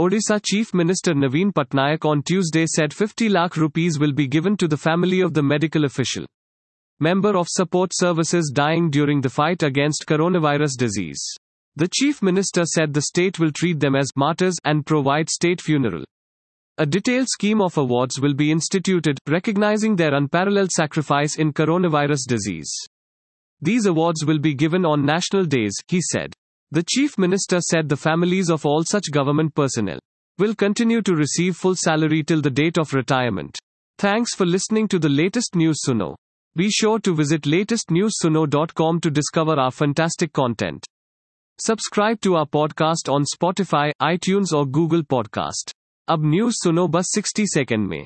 Odisha Chief Minister Naveen Patnaik on Tuesday said 50 lakh rupees will be given to the family of the medical official. Member of support services dying during the fight against coronavirus disease. The chief minister said the state will treat them as martyrs and provide state funeral. A detailed scheme of awards will be instituted, recognizing their unparalleled sacrifice in coronavirus disease. These awards will be given on national days, he said. The chief minister said the families of all such government personnel will continue to receive full salary till the date of retirement. Thanks for listening to the latest news Suno. Be sure to visit latestnewsuno.com to discover our fantastic content. Subscribe to our podcast on Spotify, iTunes or Google Podcast. अब news सुनो बस 60 second में